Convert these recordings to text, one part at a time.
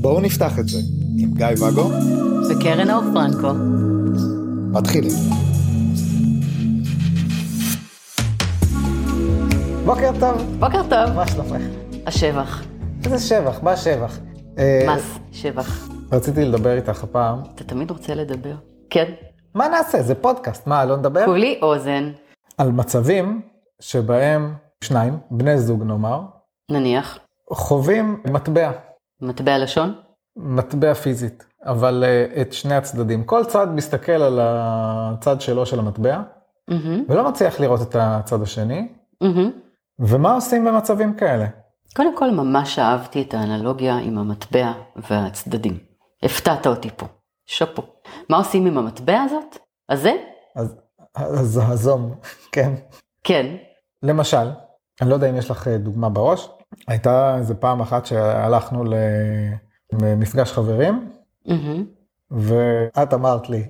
בואו נפתח את זה עם גיא ואגו וקרן אור פרנקו. מתחילים. בוקר טוב, בוקר טוב. מה שלומך? השבח. איזה שבח, מה שבח? אה, מס, שבח. רציתי לדבר איתך הפעם. אתה תמיד רוצה לדבר. כן. מה נעשה? זה פודקאסט, מה, לא נדבר? כולי אוזן, על מצבים שבהם שניים, בני זוג נאמר, נניח. חווים מטבע, מטבע לשון? מטבע פיזית, אבל אה, את שני הצדדים. כל צד מסתכל על הצד שלו של המטבע, מהמם, ולא מצליח לראות את הצד השני, מהמם. ומה עושים במצבים כאלה? קודם כל, ממש אהבתי את האנלוגיה עם המטבע והצדדים. הפתעת אותי פה. שאפו. מה עושים עם המטבע הזאת? הזה? אז, אז הזום, כן. כן. למשל, אני לא יודע אם יש לך אה, דוגמה בראש, הייתה איזה פעם אחת שהלכנו למפגש חברים, מהמם, ואת אמרת לי,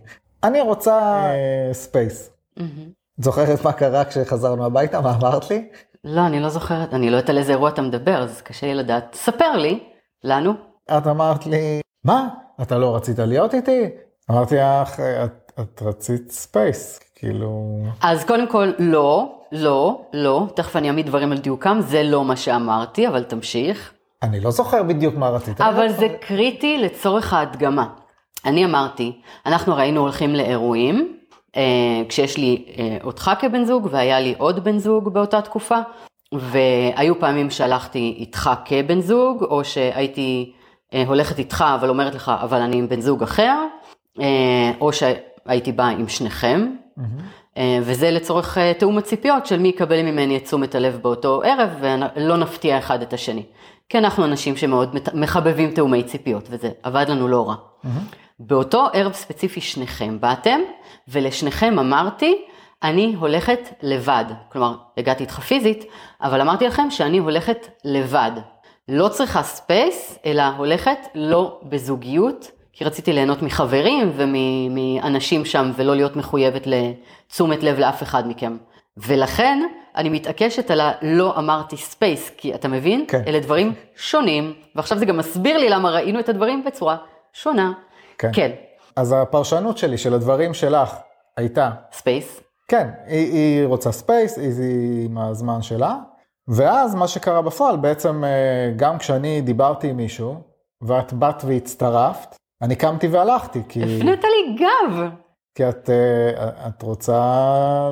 אני רוצה אה, space. מהמם. זוכרת מה קרה כשחזרנו הביתה? מה אמרת לי? לא, אני לא זוכרת, אני לא יודעת על איזה אירוע אתה מדבר, אז קשה לי לדעת. ספר לי, לנו. את אמרת לי, מה? אתה לא רצית להיות איתי? אמרתי לך, את, את רצית space, כאילו... אז קודם כל, לא, לא, לא, תכף אני אעמיד דברים על דיוקם, זה לא מה שאמרתי, אבל תמשיך. אני לא זוכר בדיוק מה רצית. אני אבל לא זה זוכר. קריטי לצורך ההדגמה. אני אמרתי, אנחנו היינו הולכים לאירועים, אה, כשיש לי אה, אותך כבן זוג והיה לי עוד בן זוג באותה תקופה, והיו פעמים שהלכתי איתך כבן זוג, או שהייתי אה, הולכת איתך אבל אומרת לך, אבל אני עם בן זוג אחר, אה, או שהייתי באה עם שניכם, מהמם. אה, וזה לצורך אה, תיאום הציפיות של מי יקבל ממני את תשומת הלב באותו ערב, ולא נפתיע אחד את השני. כי אנחנו אנשים שמאוד מחבבים תיאומי ציפיות, וזה עבד לנו לא רע. מהמם. באותו ערב ספציפי שניכם באתם, ולשניכם אמרתי, אני הולכת לבד. כלומר, הגעתי איתך פיזית, אבל אמרתי לכם שאני הולכת לבד. לא צריכה space, אלא הולכת לא בזוגיות, כי רציתי ליהנות מחברים ומאנשים שם, ולא להיות מחויבת לתשומת לב לאף אחד מכם. ולכן, אני מתעקשת על הלא אמרתי space, כי אתה מבין? כן. אלה דברים שונים, ועכשיו זה גם מסביר לי למה ראינו את הדברים בצורה שונה. כן. כן, אז הפרשנות שלי של הדברים שלך הייתה, space. כן, היא, היא רוצה space, היא, היא עם הזמן שלה, ואז מה שקרה בפועל, בעצם אה, גם כשאני דיברתי עם מישהו, ואת באת והצטרפת, אני קמתי והלכתי, כי, הפנית לי גב. כי את, אה, את רוצה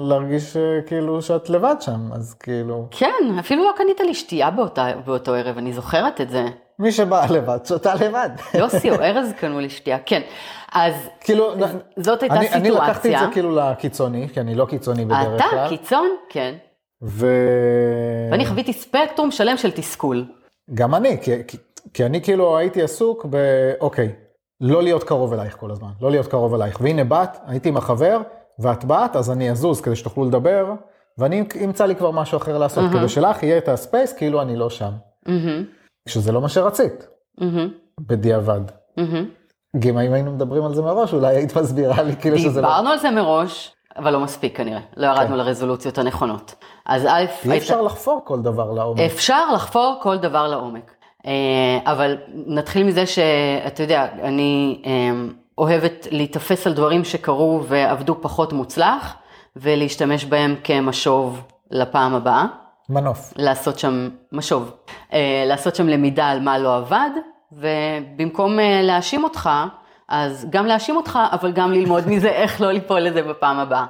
להרגיש אה, כאילו שאת לבד שם, אז כאילו, כן, אפילו לא קנית לי שתייה באותה, באותו ערב, אני זוכרת את זה. מי שבא לבד, שותה לבד. יוסי או ארז קנו לי שתייה, כן. אז כאילו, זאת הייתה אני, סיטואציה. אני לקחתי את זה כאילו לקיצוני, כי אני לא קיצוני בדרך אתה כלל. קיצון? כן. ו... ואני חוויתי ספקטרום שלם של תסכול. גם אני, כי, כי, כי אני כאילו הייתי עסוק ב... אוקיי, לא להיות קרוב אלייך כל הזמן, לא להיות קרוב אלייך. והנה באת, הייתי עם החבר, ואת באת, אז אני אזוז כדי שתוכלו לדבר, ואני אמצא לי כבר משהו אחר לעשות, אהה. כדי שלך יהיה את הספייס, כאילו אני לא שם. מהמם, שזה לא מה שרצית, מהמם, בדיעבד. מהמם. גם אם היינו מדברים על זה מראש, אולי היית מסבירה לי כאילו שזה לא... דיברנו על זה מראש, אבל לא מספיק כנראה. לא ירדנו כן. לרזולוציות הנכונות. אז א', אי אפשר לחפור כל דבר לעומק. אפשר לחפור כל דבר לעומק. אה, אבל נתחיל מזה שאתה יודע, אני אה, אוהבת להיתפס על דברים שקרו ועבדו פחות מוצלח, ולהשתמש בהם כמשוב לפעם הבאה. מנוף. לעשות שם משוב, אה, לעשות שם למידה על מה לא עבד, ובמקום להאשים אותך, אז גם להאשים אותך, אבל גם ללמוד מזה איך לא ליפול לזה בפעם הבאה.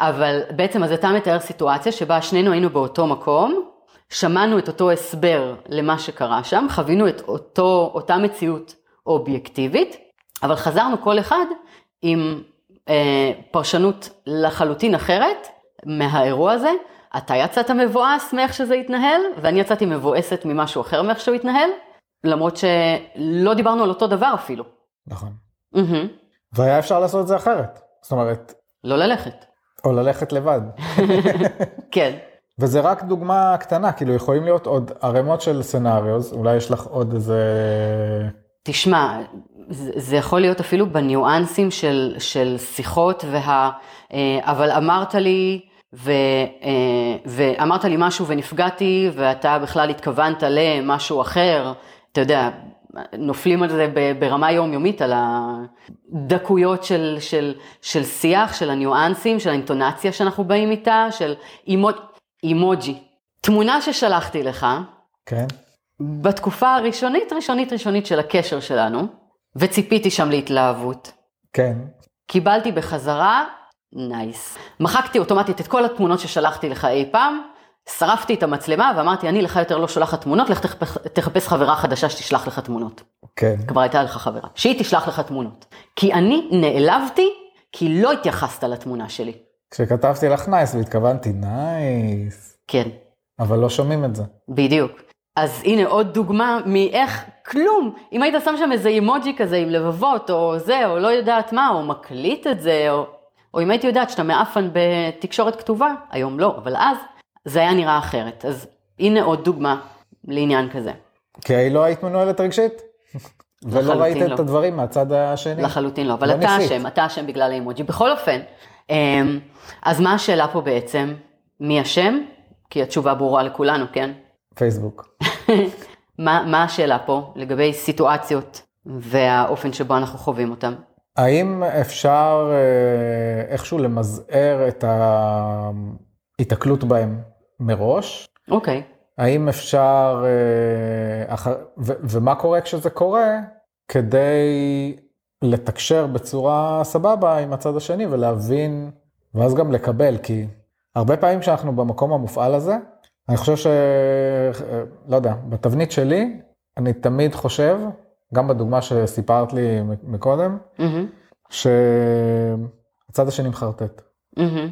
אבל בעצם אז אתה מתאר סיטואציה שבה שנינו היינו באותו מקום, שמענו את אותו הסבר למה שקרה שם, חווינו את אותו, אותה מציאות אובייקטיבית, אבל חזרנו כל אחד עם אה, פרשנות לחלוטין אחרת מהאירוע הזה. אתה יצאת מבואס מאיך שזה התנהל, ואני יצאתי מבואסת ממשהו אחר מאיך שהוא התנהל, למרות שלא דיברנו על אותו דבר אפילו. נכון. מהמם. והיה אפשר לעשות את זה אחרת. זאת אומרת, לא ללכת. או ללכת לבד. כן. וזה רק דוגמה קטנה, כאילו יכולים להיות עוד ערימות של סצנריוז, אולי יש לך עוד איזה... תשמע, זה יכול להיות אפילו בניואנסים של, של שיחות, וה, אה, אבל אמרת לי ו, אה, ואמרת לי משהו ונפגעתי, ואתה בכלל התכוונת למשהו אחר, אתה יודע, נופלים על זה ברמה יומיומית, על הדקויות של, של, של שיח, של הניואנסים, של האינטונציה שאנחנו באים איתה, של אימו, אימוג'י. תמונה ששלחתי לך, כן. בתקופה הראשונית, ראשונית, ראשונית של הקשר שלנו, וציפיתי שם להתלהבות. כן. קיבלתי בחזרה, nice. מחקתי אוטומטית את כל התמונות ששלחתי לך אי פעם, שרפתי את המצלמה ואמרתי, אני לך יותר לא שולחת תמונות, לך תחפש, תחפש חברה חדשה שתשלח לך תמונות. כן. כבר הייתה לך חברה, שהיא תשלח לך תמונות. כי אני נעלבתי, כי לא התייחסת לתמונה שלי. כשכתבתי לך nice והתכוונתי nice, כן, אבל לא שומעים את זה. בדיוק. אז הנה עוד דוגמה מאיך כלום, אם היית שם שם איזה אימוג'י כזה עם לבבות או זה, או לא יודעת מה, או מקליט את זה, או, או אם הייתי יודעת שאתה מעפן בתקשורת כתובה, היום לא, אבל אז זה היה נראה אחרת. אז הנה עוד דוגמה לעניין כזה. כי לא היית מנוהלת רגשית? ולא ראית לא. את הדברים מהצד השני? לחלוטין לא, אבל לא אתה. אשם, אתה אשם בגלל האימוג'י. בכל אופן, אז מה השאלה פה בעצם? מי אשם? כי התשובה ברורה לכולנו, כן? פייסבוק. מה, מה השאלה פה לגבי סיטואציות והאופן שבו אנחנו חווים אותן? האם אפשר אה, איכשהו למזער את ההיתקלות בהם מראש? אוקיי, האם אפשר, אה, אח... ו- ומה קורה כשזה קורה, כדי לתקשר בצורה סבבה עם הצד השני ולהבין, ואז גם לקבל, כי הרבה פעמים כשאנחנו במקום המופעל הזה, אני חושב ש... לא יודע, בתבנית שלי, אני תמיד חושב, גם בדוגמה שסיפרת לי מקודם, מהמם, שהצד השני מחרטט. מהמם.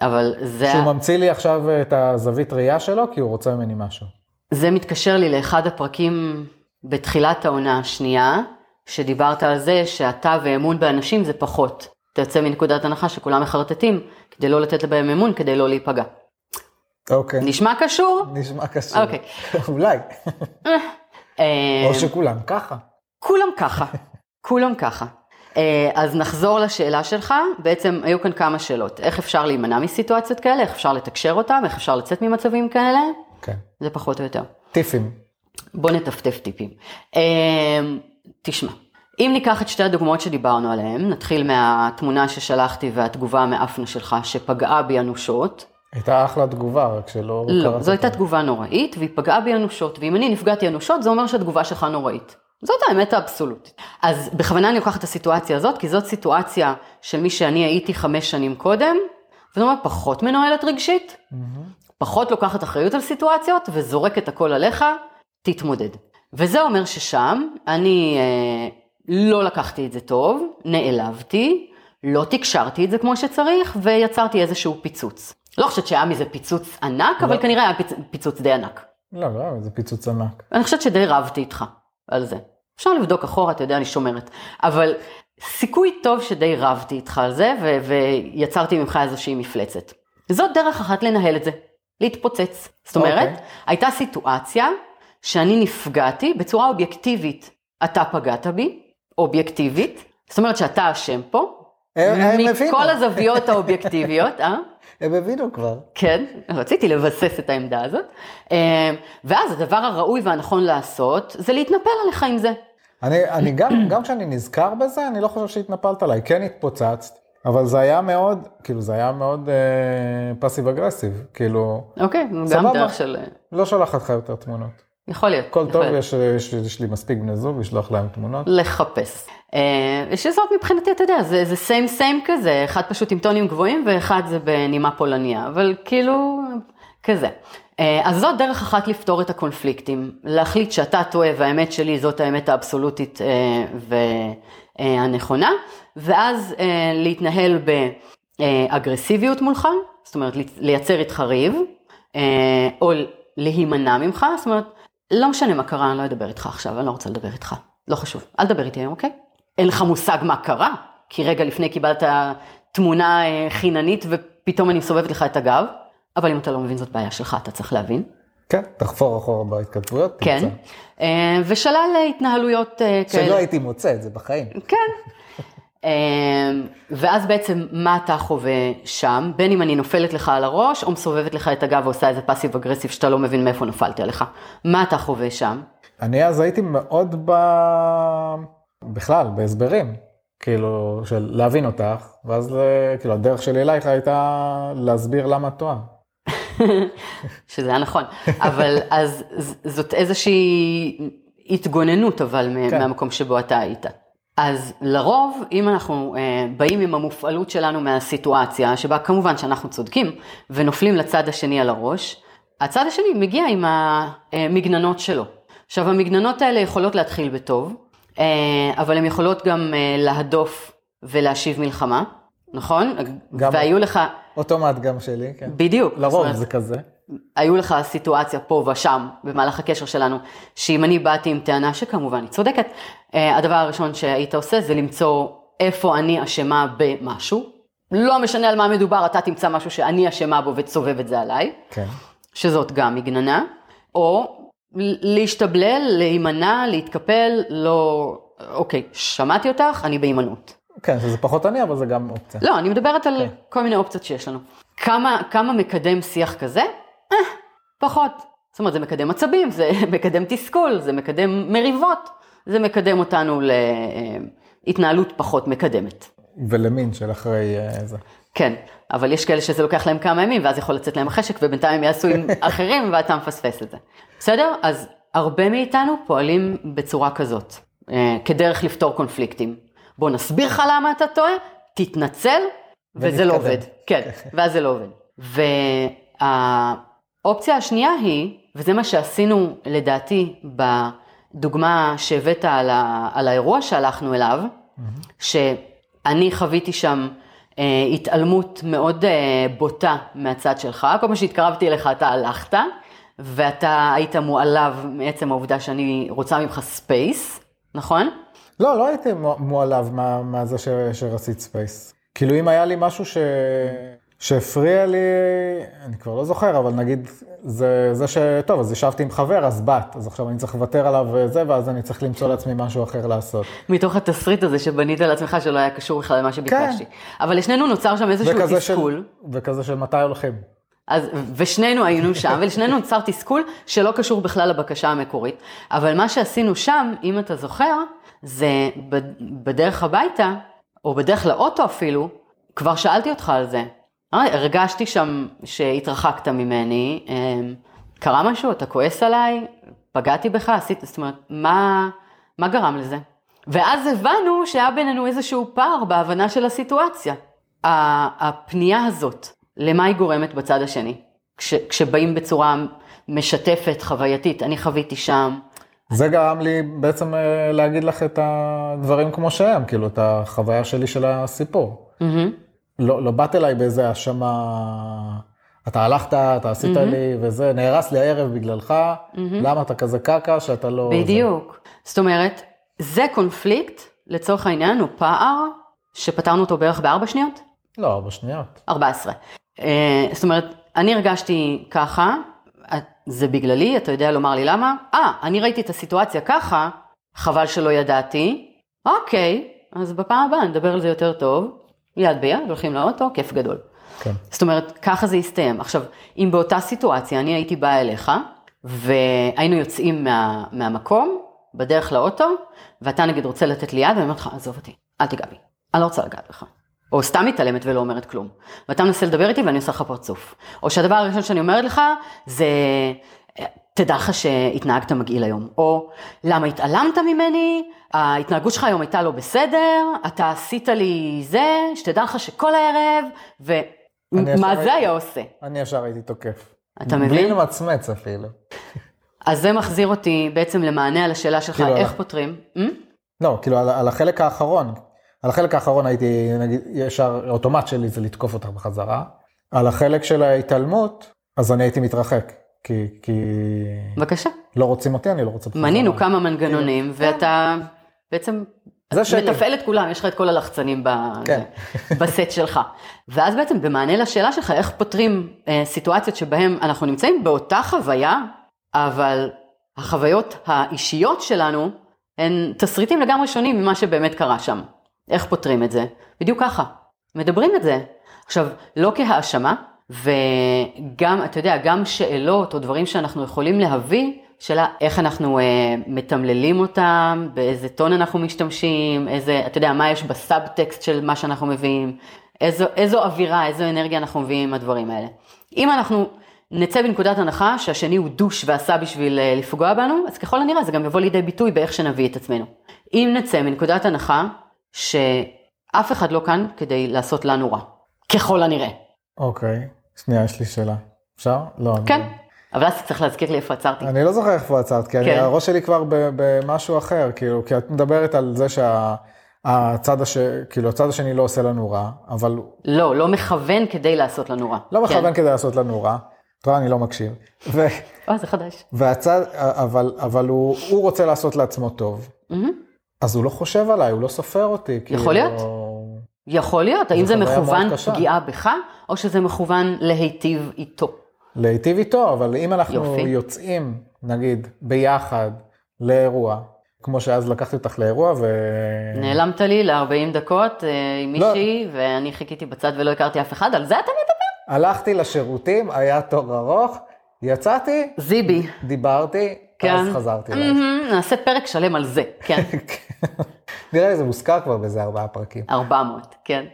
אבל זה, שהוא ממציא לי עכשיו את הזווית ראייה שלו, כי הוא רוצה ממני משהו. זה מתקשר לי לאחד הפרקים בתחילת העונה השנייה, שדיברת על זה שאתה ואמון באנשים זה פחות. אתה יוצא מנקודת הנחה שכולם מחרטטים כדי לא לתת בהם אמון, כדי לא להיפגע. אוקיי. נשמע קשור? נשמע קשור. אוקיי. אולי. אה, או שכולם ככה. כולם ככה, כולם ככה. אה, אז נחזור לשאלה שלך, בעצם היו כאן כמה שאלות. איך אפשר להימנע מסיטואציות כאלה, איך אפשר לתקשר אותם, איך אפשר לצאת ממצבים כאלה, כן. זה פחות או יותר. טיפים. בוא נטפטף טיפים. תשמע, אם ניקח את שתי הדוגמאות שדיברנו עליהן, נתחיל מהתמונה ששלחתי והתגובה המאפנה שלך שפגעה בי אנושות. הייתה אחלה תגובה, רק שלא לא, זו הייתה. תגובה נוראית והיא פגעה בי אנושות, ואם אני נפגעתי אנושות זה אומר שהתגובה שלך נוראית. זאת האמת האבסולוטית. אז בכוונה אני לוקחת את הסיטואציה הזאת, כי זאת סיטואציה של מי שאני הייתי חמש שנים קודם, זאת אומרת פחות מנוהלת רגשית, פחות לוקחת אחריות על סיטואציות וזורקת הכל עליך, תתמודד. וזה אומר ששם אני אה, לא לקחתי את זה טוב, נעלבתי, לא תקשרתי את זה כמו שצריך ויצרתי איזשהו פיצוץ. לא חושבת שהיה מזה פיצוץ ענק, אבל לא. כנראה היה פיצ... פיצוץ די ענק. לא, לא, זה פיצוץ ענק. אני חושבת שדי רבתי איתך על זה. אפשר לבדוק אחורה, אתה יודע, אני שומרת. אבל סיכוי טוב שדי רבתי איתך על זה, ו- ויצרתי ממך איזושהי מפלצת. זאת דרך אחת לנהל את זה, להתפוצץ. זאת אומרת, אוקיי. הייתה סיטואציה שאני נפגעתי בצורה אובייקטיבית. אתה פגעת בי, אובייקטיבית, זאת אומרת שאתה אשם פה, הם הם הבינו. מכל הזוויות האובייקטיביות, אה? הם הבינו כבר. כן, רציתי לבסס את העמדה הזאת. אה, ואז הדבר הראוי והנכון לעשות, זה להתנפל עליך עם זה. אני, אני גם, גם כשאני נזכר בזה, אני לא חושב שהתנפלת עליי. כן התפוצצת, אבל זה היה מאוד, כאילו, זה היה מאוד אה, פאסיב אגרסיב. כאילו, אוקיי, גם. דרך של... לא שולחת לך יותר תמונות. יכול להיות. הכל יכול טוב. יש, יש, יש לי מספיק בני זוג לשלוח להם תמונות. לחפש. אה, שזאת מבחינתי, אתה יודע, זה, זה סיים סיים כזה, אחד פשוט עם טונים גבוהים ואחד זה בנימה פולניה, אבל כאילו, כזה. אה, אז זאת דרך אחת לפתור את הקונפליקטים, להחליט שאתה טועה והאמת שלי זאת האמת האבסולוטית אה, והנכונה, ואז אה, להתנהל באגרסיביות מולך, זאת אומרת לייצר איתך ריב, אה, או להימנע ממך, זאת אומרת, לא משנה מה קרה, אני לא אדבר איתך עכשיו, אני לא רוצה לדבר איתך, לא חשוב, אל תדבר איתי היום, אוקיי? אין לך מושג מה קרה, כי רגע לפני קיבלת תמונה אה, חיננית ופתאום אני מסובבת לך את הגב, אבל אם אתה לא מבין זאת בעיה שלך, אתה צריך להבין. כן, תחפור אחורה בהתכתבויות. כן, תמצא. אה, ושלל התנהלויות אה, כאלה. שלא הייתי מוצא את זה בחיים. כן. אמ, ואז בעצם מה אתה חווה שם, בין אם אני נופלת לך על הראש, או מסובבת לך את הגב ועושה איזה פאסיב אגרסיב שאתה לא מבין מאיפה נפלתי עליך. מה אתה חווה שם? אני אז הייתי מאוד ב... בכלל, בהסברים, כאילו, של להבין אותך, ואז אה, כאילו הדרך שלי אלייך הייתה להסביר למה את טועה. שזה היה נכון, אבל אז זאת איזושהי התגוננות אבל כן. מהמקום שבו אתה היית. אז לרוב, אם אנחנו אה, באים עם המופעלות שלנו מהסיטואציה, שבה כמובן שאנחנו צודקים, ונופלים לצד השני על הראש, הצד השני מגיע עם המגננות שלו. עכשיו, המגננות האלה יכולות להתחיל בטוב, אה, אבל הן יכולות גם אה, להדוף ולהשיב מלחמה, נכון? גם והיו לך... אוטומט גם שלי, כן. בדיוק. לרוב אומרת, זה כזה. היו לך סיטואציה פה ושם במהלך הקשר שלנו, שאם אני באתי עם טענה שכמובן היא צודקת, אה, הדבר הראשון שהיית עושה זה למצוא איפה אני אשמה במשהו. לא משנה על מה מדובר, אתה תמצא משהו שאני אשמה בו ותסובב את זה עליי. כן. שזאת גם מגננה. או להשתבלל, להימנע, להתקפל, לא... אוקיי, שמעתי אותך, אני בהימנעות. כן, שזה פחות אני, אבל זה גם אופציה. לא, אני מדברת על כן. כל מיני אופציות שיש לנו. כמה, כמה מקדם שיח כזה? אה, פחות. זאת אומרת, זה מקדם עצבים, זה מקדם תסכול, זה מקדם מריבות, זה מקדם אותנו להתנהלות פחות מקדמת. ולמין של אחרי uh, זה. כן, אבל יש כאלה שזה לוקח להם כמה ימים, ואז יכול לצאת להם החשק, ובינתיים הם יעשו עם אחרים, ואתה מפספס את זה. בסדר? אז הרבה מאיתנו פועלים בצורה כזאת, אה, כדרך לפתור קונפליקטים. בוא נסביר לך למה אתה טועה, תתנצל, וזה לא עובד. כן, ואז זה לא עובד. והאופציה השנייה היא, וזה מה שעשינו לדעתי בדוגמה שהבאת על, ה, על האירוע שהלכנו אליו, שאני חוויתי שם אה, התעלמות מאוד אה, בוטה מהצד שלך, כל פעם שהתקרבתי אליך אתה הלכת, ואתה היית מועלב מעצם העובדה שאני רוצה ממך space, נכון? לא, לא הייתי מועלב מה, מה זה ש, שרצית space. כאילו אם היה לי משהו ש... שהפריע לי, אני כבר לא זוכר, אבל נגיד, זה, זה ש... טוב, אז ישבתי עם חבר, אז באת, אז עכשיו אני צריך לוותר עליו וזה, ואז אני צריך למצוא לעצמי משהו אחר לעשות. מתוך התסריט הזה שבנית לעצמך שלא היה קשור בכלל למה שביקשתי. כן. אבל לשנינו נוצר שם איזשהו תסכול. של, וכזה של מתי הולכים. אז, ושנינו היינו שם, ולשנינו נוצר תסכול שלא קשור בכלל לבקשה המקורית. אבל מה שעשינו שם, אם אתה זוכר, זה בדרך הביתה, או בדרך לאוטו אפילו, כבר שאלתי אותך על זה. הרגשתי שם שהתרחקת ממני, אמ, קרה משהו, אתה כועס עליי, פגעתי בך, עשית, זאת אומרת, מה, מה גרם לזה? ואז הבנו שהיה בינינו איזשהו פער בהבנה של הסיטואציה. הפנייה הזאת, למה היא גורמת בצד השני? כש, כשבאים בצורה משתפת, חווייתית, אני חוויתי שם. זה גרם לי בעצם אה, להגיד לך את הדברים כמו שהם, כאילו, את החוויה שלי של הסיפור. Mm-hmm. לא, לא באת אליי באיזה האשמה, אתה הלכת, אתה עשית mm-hmm. לי וזה, נהרס לי הערב בגללך, mm-hmm. למה אתה כזה קקע שאתה לא... בדיוק. זה... זאת אומרת, זה קונפליקט, לצורך העניין, הוא פער שפתרנו אותו בערך בארבע שניות? לא, ארבע שניות. ארבע עשרה. אה, זאת אומרת, אני הרגשתי ככה, זה בגללי, אתה יודע לומר לי למה? אה, אני ראיתי את הסיטואציה ככה, חבל שלא ידעתי, אוקיי, אז בפעם הבאה נדבר על זה יותר טוב, יד ביד, הולכים לאוטו, כיף גדול. כן. זאת אומרת, ככה זה יסתיים. עכשיו, אם באותה סיטואציה אני הייתי באה אליך, והיינו יוצאים מה, מהמקום, בדרך לאוטו, ואתה נגיד רוצה לתת לי יד, ואני אומרת לך, עזוב אותי, אל תיגע בי, אני לא רוצה לגעת בך. או סתם מתעלמת ולא אומרת כלום. ואתה מנסה לדבר איתי ואני עושה לך פרצוף. או שהדבר הראשון שאני אומרת לך, זה תדע לך שהתנהגת מגעיל היום, או למה התעלמת ממני, ההתנהגות שלך היום הייתה לא בסדר, אתה עשית לי זה, שתדע לך שכל הערב, ומה זה היה עושה? אני ישר הייתי תוקף. אתה מבין? בלי למצמץ אפילו. אז זה מחזיר אותי בעצם למענה על השאלה שלך, כאילו איך על... פותרים? לא, כאילו על, על החלק האחרון, על החלק האחרון הייתי, נגיד, ישר, אוטומט שלי זה לתקוף אותך בחזרה. על החלק של ההתעלמות, אז אני הייתי מתרחק. כי, כי... בבקשה. לא רוצים אותי, אני לא רוצה... מנינו כמה מנגנונים, כן. ואתה בעצם מתפעל את כולם, יש לך את כל הלחצנים כן. בסט שלך. ואז בעצם במענה לשאלה שלך, איך פותרים אה, סיטואציות שבהן אנחנו נמצאים באותה חוויה, אבל החוויות האישיות שלנו הן תסריטים לגמרי שונים ממה שבאמת קרה שם. איך פותרים את זה? בדיוק ככה, מדברים את זה. עכשיו, לא כהאשמה, וגם, אתה יודע, גם שאלות או דברים שאנחנו יכולים להביא, שאלה איך אנחנו אה, מתמללים אותם, באיזה טון אנחנו משתמשים, איזה, אתה יודע, מה יש בסאבטקסט של מה שאנחנו מביאים, איזו, איזו אווירה, איזו אנרגיה אנחנו מביאים עם הדברים האלה. אם אנחנו נצא בנקודת הנחה שהשני הוא דוש ועשה בשביל אה, לפגוע בנו, אז ככל הנראה זה גם יבוא לידי ביטוי באיך שנביא את עצמנו. אם נצא מנקודת הנחה שאף אחד לא כאן כדי לעשות לנו רע, ככל הנראה. אוקיי, שנייה, יש לי שאלה. אפשר? לא. כן, אני... אבל אז צריך להזכיר לי איפה עצרתי. אני לא זוכר איפה עצרת, כי אני, כן. הראש שלי כבר במשהו אחר, כאילו, כי את מדברת על זה שהצד הש... כאילו, הצד השני לא עושה לנו רע, אבל לא, לא מכוון כדי לעשות לנו רע. לא מכוון כן. כדי לעשות לנו רע. את רואה, אני לא מקשיב. ו... או, זה חדש. והצד, אבל, אבל הוא, הוא רוצה לעשות לעצמו טוב, מהמם. אז הוא לא חושב עליי, הוא לא סופר אותי. יכול להיות. יכול להיות, האם זה מכוון. פגיעה בך, או שזה מכוון להיטיב איתו. להיטיב איתו, אבל אם אנחנו יופי. יוצאים, נגיד, ביחד לאירוע, כמו שאז לקחתי אותך לאירוע, ו... נעלמת לי ל-40 דקות אה, עם לא. מישהי, ואני חיכיתי בצד ולא הכרתי אף אחד, על זה אתה מדבר? הלכתי לשירותים, היה תור ארוך, יצאתי, זיבי. דיברתי, כן. אז חזרתי. מהמם, נעשה פרק שלם על זה, כן. נראה לי זה מוזכר כבר באיזה ארבעה פרקים. 400, כן.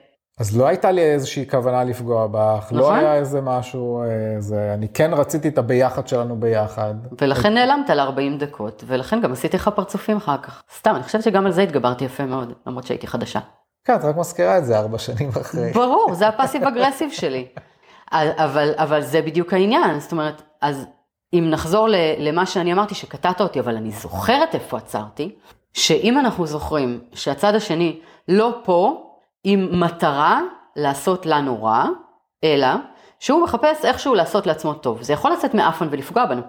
אז לא הייתה לי איזושהי כוונה לפגוע בך, לא נכון. היה איזה משהו, איזה... אני כן רציתי את הביחד שלנו ביחד. ולכן נעלמת ל-40 דקות, ולכן גם עשיתי לך פרצופים אחר כך. סתם, אני חושבת שגם על זה התגברתי יפה מאוד, למרות שהייתי חדשה. כן, את רק מזכירה את זה ארבע שנים אחרי. ברור, זה הפאסיב אגרסיב שלי. אבל, אבל זה בדיוק העניין, זאת אומרת, אז אם נחזור למה שאני אמרתי, שקטעת אותי, אבל אני זוכרת איפה עצרתי, שאם אנחנו זוכרים שהצד השני לא פה עם מטרה לעשות לנו רע, אלא שהוא מחפש איכשהו לעשות לעצמו טוב. זה יכול לצאת מאפן ולפגוע בנו.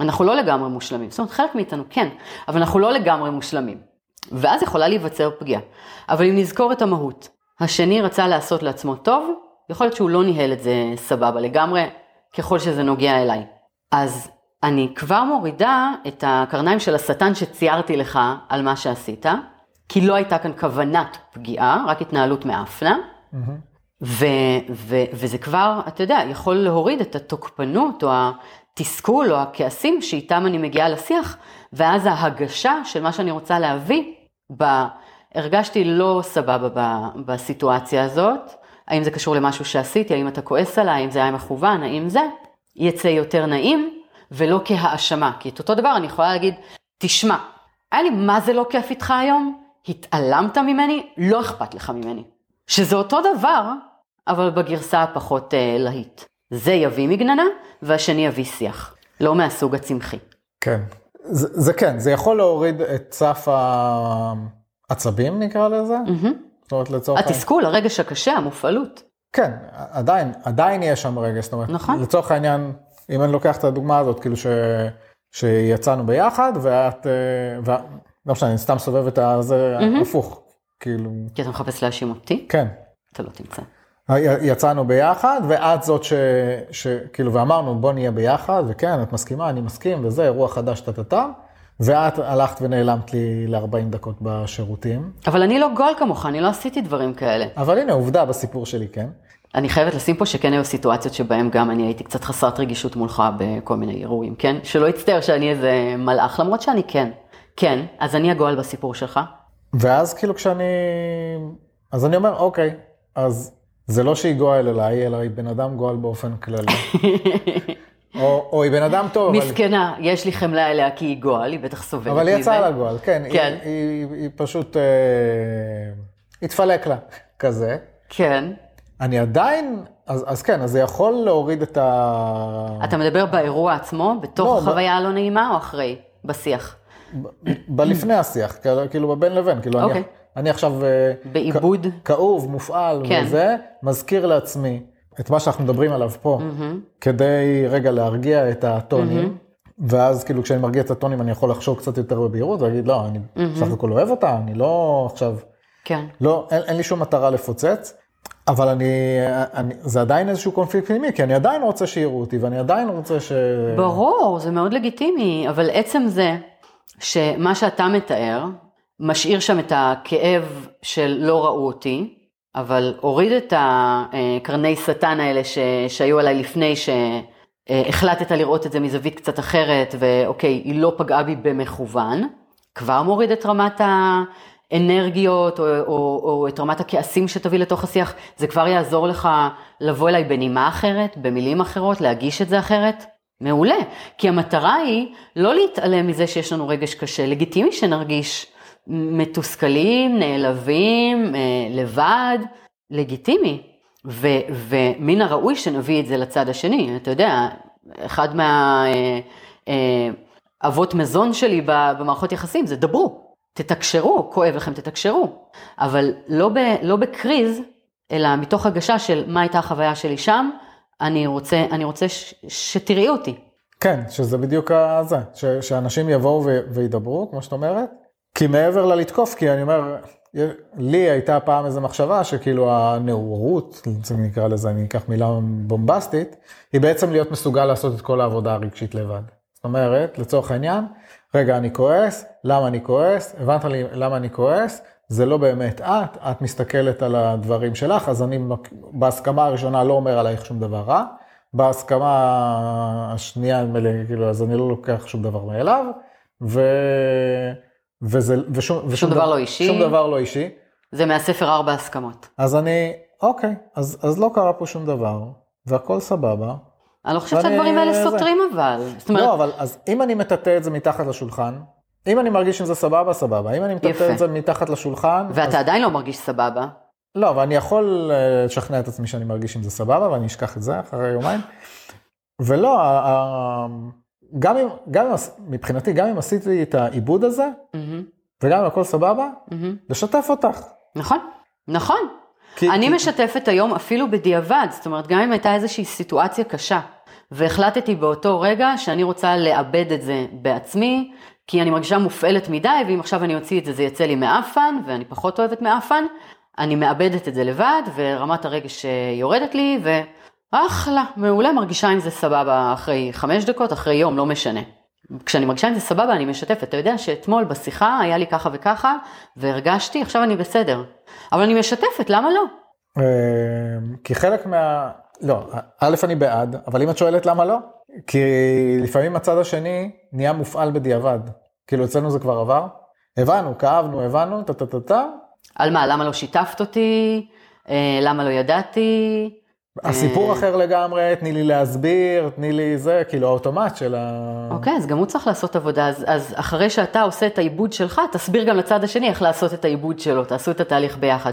אנחנו לא לגמרי מושלמים, זאת אומרת חלק מאיתנו כן, אבל אנחנו לא לגמרי מושלמים. ואז יכולה להיווצר פגיעה. אבל אם נזכור את המהות, השני רצה לעשות לעצמו טוב, יכול להיות שהוא לא ניהל את זה סבבה לגמרי, ככל שזה נוגע אליי. אז אני כבר מורידה את הקרניים של השטן שציירתי לך על מה שעשית, כי לא הייתה כאן כוונת פגיעה, רק התנהלות מאפנה. ו- ו- וזה כבר, אתה יודע, יכול להוריד את התוקפנות או התסכול או הכעסים שאיתם אני מגיעה לשיח, ואז ההגשה של מה שאני רוצה להביא, ב- הרגשתי לא סבבה ב- בסיטואציה הזאת, האם זה קשור למשהו שעשיתי, האם אתה כועס עליי, האם זה היה מכוון, האם זה, יצא יותר נעים, ולא כהאשמה, כי את אותו דבר אני יכולה להגיד, תשמע, היה לי מה זה לא כיף איתך היום, התעלמת ממני, לא אכפת לך ממני. שזה אותו דבר, אבל בגרסה הפחות אה, להיט. זה יביא מגננה, והשני יביא שיח. לא מהסוג הצמחי. כן. זה, זה כן, זה יכול להוריד את סף העצבים נקרא לזה. זאת אומרת לצורך העניין. התסכול, הרגש הקשה, המופעלות. כן, עדיין, עדיין יש שם רגע, זאת אומרת, נכון. לצורך העניין, אם אני לוקח את הדוגמה הזאת, כאילו ש, שיצאנו ביחד, ואת, אה, ו... לא משנה, אני סתם סובב את הזה הפוך, כאילו, כי אתה מחפש להאשים אותי, כן. אתה לא תמצא. יצאנו ביחד, ואת זאת ש... שכאילו, ואמרנו, בוא נהיה ביחד, וכן, את מסכימה, אני מסכים, וזה, אירוע חדש, טה-טה-טה, ואת הלכת ונעלמת לי ל-40 דקות בשירותים. אבל אני לא גול כמוך, אני לא עשיתי דברים כאלה. אבל הנה, עובדה בסיפור שלי, כן? אני חייבת לשים פה שכן היו סיטואציות שבהן גם אני הייתי קצת חסרת רגישות מולך בכל מיני אירועים, כן? שלא יצטער שאני איזה מלאך, למרות שאני כן. כן, אז אני הגועל בסיפור שלך. ואז כאילו כשאני... אז אני אומר, אוקיי, אז זה לא שהיא גועל אליי, אלא היא בן אדם גועל באופן כללי. או, או היא בן אדם טוב, אבל, מסכנה, יש לי חמלה אליה כי היא גועל, היא בטח סובלת אבל. היא יצאה לה גועל, כן. כן. היא, היא, היא פשוט... אה, התפלק לה, כזה. כן. אני עדיין... אז, אז כן, אז זה יכול להוריד את ה... אתה מדבר באירוע עצמו, בתוך לא, החוויה הלא נעימה או אחרי? בשיח. בלפני השיח, כאילו- בבין לבין, כאילו אני, אוקיי. אני עכשיו אה, בעיבוד. כאוב, מופעל כן. וזה, מזכיר לעצמי את מה שאנחנו מדברים עליו פה, כדי רגע להרגיע את הטונים, ואז כאילו כשאני מרגיע את הטונים אני יכול לחשוב קצת יותר בבהירות ולהגיד לא, אני בסך הכל אוהב אותה, אני לא עכשיו, כן. לא, אין, אין לי שום מטרה לפוצץ. אבל אני, אני, זה עדיין איזשהו קונפליקט פנימי, כי אני עדיין רוצה שיראו אותי, ואני עדיין רוצה ש... ברור, זה מאוד לגיטימי, אבל עצם זה שמה שאתה מתאר, משאיר שם את הכאב של לא ראו אותי, אבל הוריד את הקרני שטן האלה ש, שהיו עליי לפני שהחלטת לראות את זה מזווית קצת אחרת, ואוקיי, היא לא פגעה בי במכוון, כבר מוריד את רמת האנרגיות או, או, או את רמת הכעסים שתביא לתוך השיח, זה כבר יעזור לך לבוא אליי בנימה אחרת, במילים אחרות, להגיש את זה אחרת. מעולה, כי המטרה היא לא להתעלם מזה שיש לנו רגש קשה, לגיטימי שנרגיש מתוסכלים, נעלבים, אה, לבד, לגיטימי. ו, ומן הראוי שנביא את זה לצד השני. אתה יודע, אחד מהאבות אה, אה, מזון שלי במערכות יחסים זה דברו, תתקשרו, כואב לכם, תתקשרו. אבל לא, ב, לא בקריז, אלא מתוך הגשה של מה הייתה החוויה שלי שם, אני רוצה, אני רוצה ש, שתראי אותי. כן, שזה בדיוק זה, ש, שאנשים יבואו ו, וידברו, כמו שאת אומרת, כי מעבר ללתקוף, כי אני אומר, לי הייתה פעם איזו מחשבה שכאילו הנאורות, נקרא לזה, אני אקח מילה בומבסטית, היא בעצם להיות מסוגל לעשות את כל העבודה הרגשית לבד. זאת אומרת, לצורך העניין, רגע, אני כועס, למה אני כועס, הבנת לי למה אני כועס, זה לא באמת את, את מסתכלת על הדברים שלך, אז אני בהסכמה הראשונה לא אומר עלייך שום דבר רע, בהסכמה השנייה, כאילו, אז אני לא לוקח שום דבר מאליו, ו... וזה, ושום, ושום שום דבר דבר לא אישי. שום דבר לא אישי. זה מהספר ארבע הסכמות. אז אני, אוקיי, אז, אז לא קרה פה שום דבר, והכל סבבה. אני לא חושבת שהדברים האלה סותרים אבל. זאת אומרת... לא, אבל אז אם אני מטאטא את זה מתחת לשולחן, אם אני מרגיש שזה סבבה, סבבה. אם אני מטאטא את זה מתחת לשולחן... ואתה אז... עדיין לא מרגיש סבבה. לא, אבל אני יכול אה, לשכנע את עצמי שאני מרגיש עם זה סבבה, ואני אשכח את זה אחרי יומיים. ולא, גם אם, גם אם, מבחינתי, גם אם עשיתי את העיבוד הזה, mm-hmm. וגם אם הכל סבבה, mm-hmm. לשתף אותך. נכון, נכון. כי, אני כי... משתפת היום אפילו בדיעבד, זאת אומרת, גם אם הייתה איזושהי סיטואציה קשה, והחלטתי באותו רגע שאני רוצה לאבד את זה בעצמי, כי אני מרגישה מופעלת מדי, ואם עכשיו אני אוציא את זה, זה יצא לי מאפן, ואני פחות אוהבת מאפן, אני מאבדת את זה לבד, ורמת הרגש יורדת לי, ו... אחלה, מעולה, מרגישה עם זה סבבה אחרי חמש דקות, אחרי יום, לא משנה. כשאני מרגישה עם זה סבבה, אני משתפת. אתה יודע שאתמול בשיחה היה לי ככה וככה, והרגשתי, עכשיו אני בסדר. אבל אני משתפת, למה לא? אמ, כי חלק מה... לא, א', אני בעד, אבל אם את שואלת למה לא, כי לפעמים הצד השני נהיה מופעל בדיעבד. כאילו אצלנו זה כבר עבר, הבנו, כאבנו, הבנו, טה-טה-טה-טה. על מה, למה לא שיתפת אותי? אה, למה לא ידעתי? הסיפור אחר לגמרי, תני לי להסביר, תני לי זה, כאילו האוטומט של ה... אוקיי, אז גם הוא צריך לעשות עבודה, אז, אז אחרי שאתה עושה את העיבוד שלך, תסביר גם לצד השני איך לעשות את העיבוד שלו, תעשו את התהליך ביחד.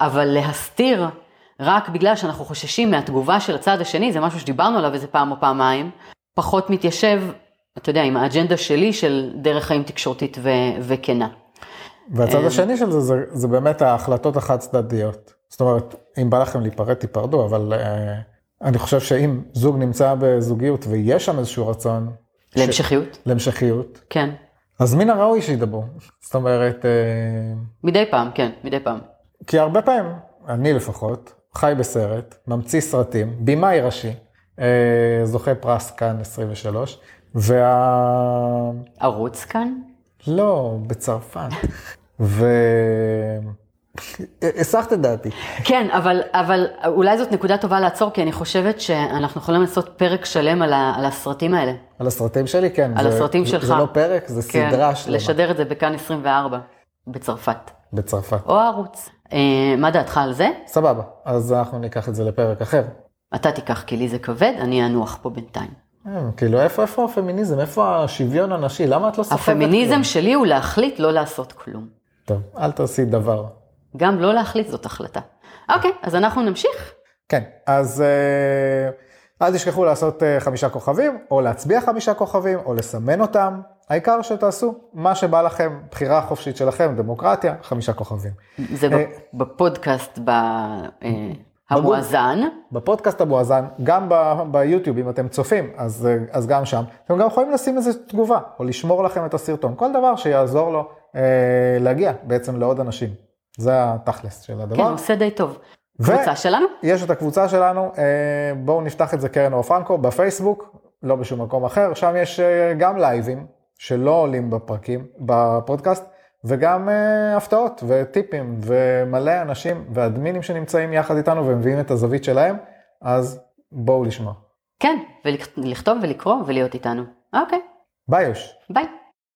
אבל להסתיר רק בגלל שאנחנו חוששים מהתגובה של הצד השני, זה משהו שדיברנו עליו איזה פעם או פעמיים, פחות מתיישב, אתה יודע, עם האג'נדה שלי של דרך חיים תקשורתית ו- וכנה. והצד אמ, השני של זה, זה, זה באמת ההחלטות החד צדדיות. זאת אומרת, אם בא לכם להיפרד, תיפרדו, אבל uh, אני חושב שאם זוג נמצא בזוגיות ויש שם איזשהו רצון... להמשכיות? ש... להמשכיות. כן. אז מן הראוי שידברו. זאת אומרת... Uh... מדי פעם, כן, מדי פעם. כי הרבה פעמים, אני לפחות, חי בסרט, ממציא סרטים, במאי ראשי, uh, זוכה פרס כאן 23, וה... ערוץ כאן? לא, בצרפת. ו... הסחת את דעתי. כן, אבל, אבל אולי זאת נקודה טובה לעצור, כי אני חושבת שאנחנו יכולים לעשות פרק שלם על, ה, על הסרטים האלה. על הסרטים שלי, כן. על זה, הסרטים שלך. זה לא פרק, זה כן, סדרה שלמה. לשדר את זה בכאן 24, בצרפת. בצרפת. או ערוץ. אה, מה דעתך על זה? סבבה, אז אנחנו ניקח את זה לפרק אחר. אתה תיקח, כי לי זה כבד, אני אנוח פה בינתיים. אה, כאילו, איפה, איפה הפמיניזם? איפה השוויון הנשי? למה את לא סוחבת? הפמיניזם שלי הוא להחליט לא לעשות כלום. טוב, אל תעשי דבר. גם לא להחליט זאת החלטה. אוקיי, אז אנחנו נמשיך. כן, אז אה, אל תשכחו לעשות אה, חמישה כוכבים, או להצביע חמישה כוכבים, או לסמן אותם. העיקר שתעשו מה שבא לכם, בחירה חופשית שלכם, דמוקרטיה, חמישה כוכבים. זה אה, בפודקאסט המואזן. בפודקאסט המואזן, גם ביוטיוב, אם אתם צופים, אז, אז גם שם. אתם גם יכולים לשים איזו תגובה, או לשמור לכם את הסרטון, כל דבר שיעזור לו אה, להגיע בעצם לעוד אנשים. זה התכלס של הדבר. כן, עושה די טוב. קבוצה שלנו? יש את הקבוצה שלנו, אה, בואו נפתח את זה קרן אור פרנקו בפייסבוק, לא בשום מקום אחר, שם יש אה, גם לייבים שלא עולים בפרקים, בפודקאסט, וגם uh, הפתעות וטיפים ומלא אנשים ואדמינים שנמצאים יחד איתנו ומביאים את הזווית שלהם, אז בואו לשמוע. כן, ולכתוב ולקרוא ולהיות איתנו. אוקיי. ביי יוש. ביי.